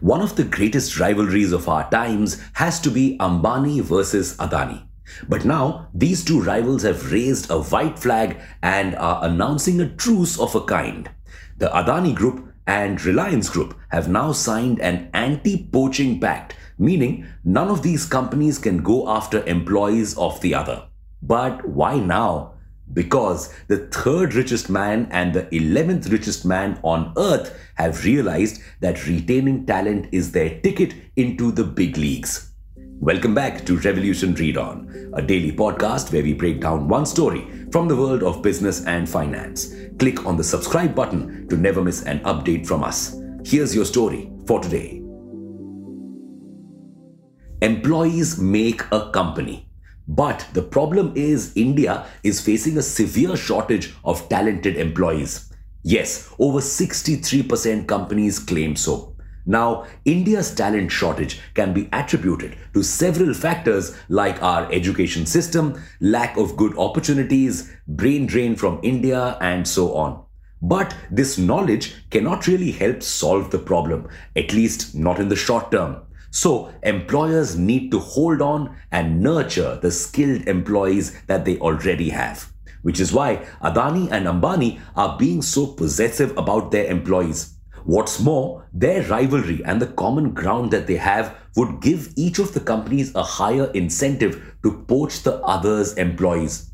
One of the greatest rivalries of our times has to be Ambani versus Adani. But now, these two rivals have raised a white flag and are announcing a truce of a kind. The Adani Group and Reliance Group have now signed an anti poaching pact, meaning none of these companies can go after employees of the other. But why now? Because the third richest man and the 11th richest man on earth have realized that retaining talent is their ticket into the big leagues. Welcome back to Revolution Read On, a daily podcast where we break down one story from the world of business and finance. Click on the subscribe button to never miss an update from us. Here's your story for today. Employees make a company. But the problem is, India is facing a severe shortage of talented employees. Yes, over 63% companies claim so. Now, India's talent shortage can be attributed to several factors like our education system, lack of good opportunities, brain drain from India, and so on. But this knowledge cannot really help solve the problem, at least not in the short term. So, employers need to hold on and nurture the skilled employees that they already have. Which is why Adani and Ambani are being so possessive about their employees. What's more, their rivalry and the common ground that they have would give each of the companies a higher incentive to poach the other's employees.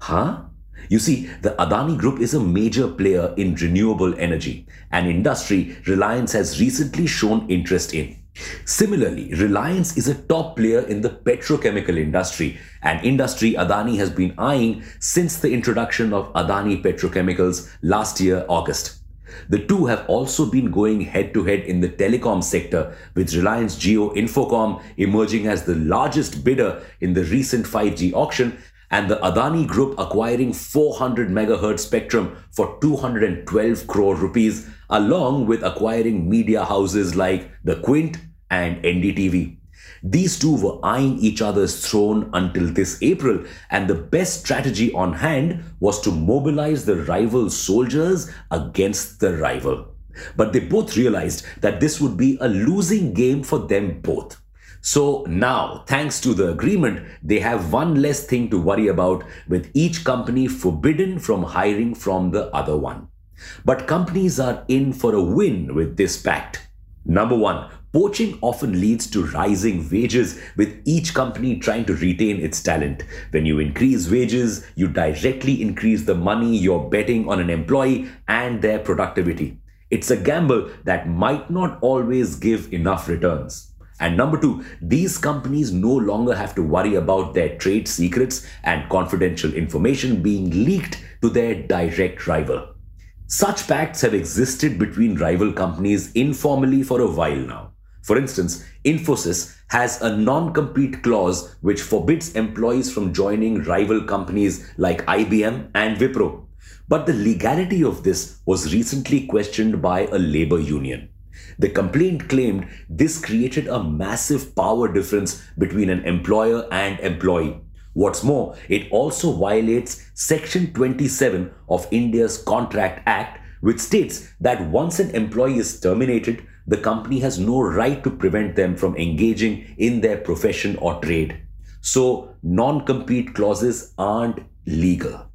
Huh? You see, the Adani Group is a major player in renewable energy, an industry Reliance has recently shown interest in. Similarly, Reliance is a top player in the petrochemical industry, an industry Adani has been eyeing since the introduction of Adani Petrochemicals last year, August. The two have also been going head to head in the telecom sector, with Reliance Jio Infocomm emerging as the largest bidder in the recent 5G auction and the Adani Group acquiring 400 megahertz spectrum for 212 crore rupees, along with acquiring media houses like The Quint and NDTV. These two were eyeing each other's throne until this April, and the best strategy on hand was to mobilize the rival soldiers against the rival. But they both realized that this would be a losing game for them both. So now, thanks to the agreement, they have one less thing to worry about, with each company forbidden from hiring from the other one. But companies are in for a win with this pact. Number one, Poaching often leads to rising wages, with each company trying to retain its talent. When you increase wages, you directly increase the money you're betting on an employee and their productivity. It's a gamble that might not always give enough returns. And number two, these companies no longer have to worry about their trade secrets and confidential information being leaked to their direct rival. Such pacts have existed between rival companies informally for a while now. For instance, Infosys has a non compete clause which forbids employees from joining rival companies like IBM and Wipro. But the legality of this was recently questioned by a labor union. The complaint claimed this created a massive power difference between an employer and employee. What's more, it also violates Section 27 of India's Contract Act, which states that once an employee is terminated, the company has no right to prevent them from engaging in their profession or trade. So, non compete clauses aren't legal.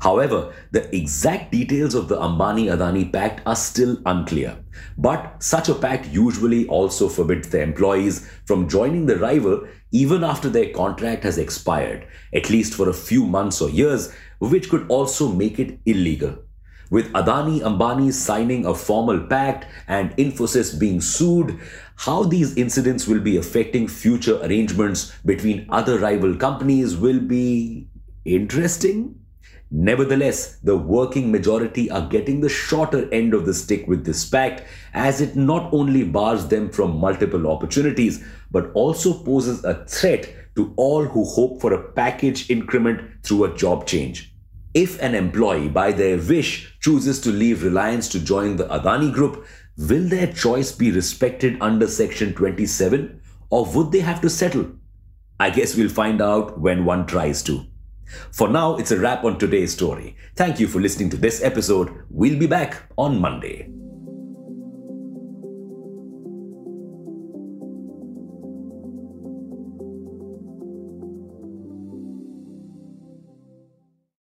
However, the exact details of the Ambani Adani pact are still unclear. But such a pact usually also forbids the employees from joining the rival even after their contract has expired, at least for a few months or years, which could also make it illegal. With Adani Ambani signing a formal pact and Infosys being sued, how these incidents will be affecting future arrangements between other rival companies will be interesting. Nevertheless, the working majority are getting the shorter end of the stick with this pact, as it not only bars them from multiple opportunities, but also poses a threat to all who hope for a package increment through a job change. If an employee, by their wish, chooses to leave Reliance to join the Adani Group, will their choice be respected under Section 27 or would they have to settle? I guess we'll find out when one tries to. For now, it's a wrap on today's story. Thank you for listening to this episode. We'll be back on Monday.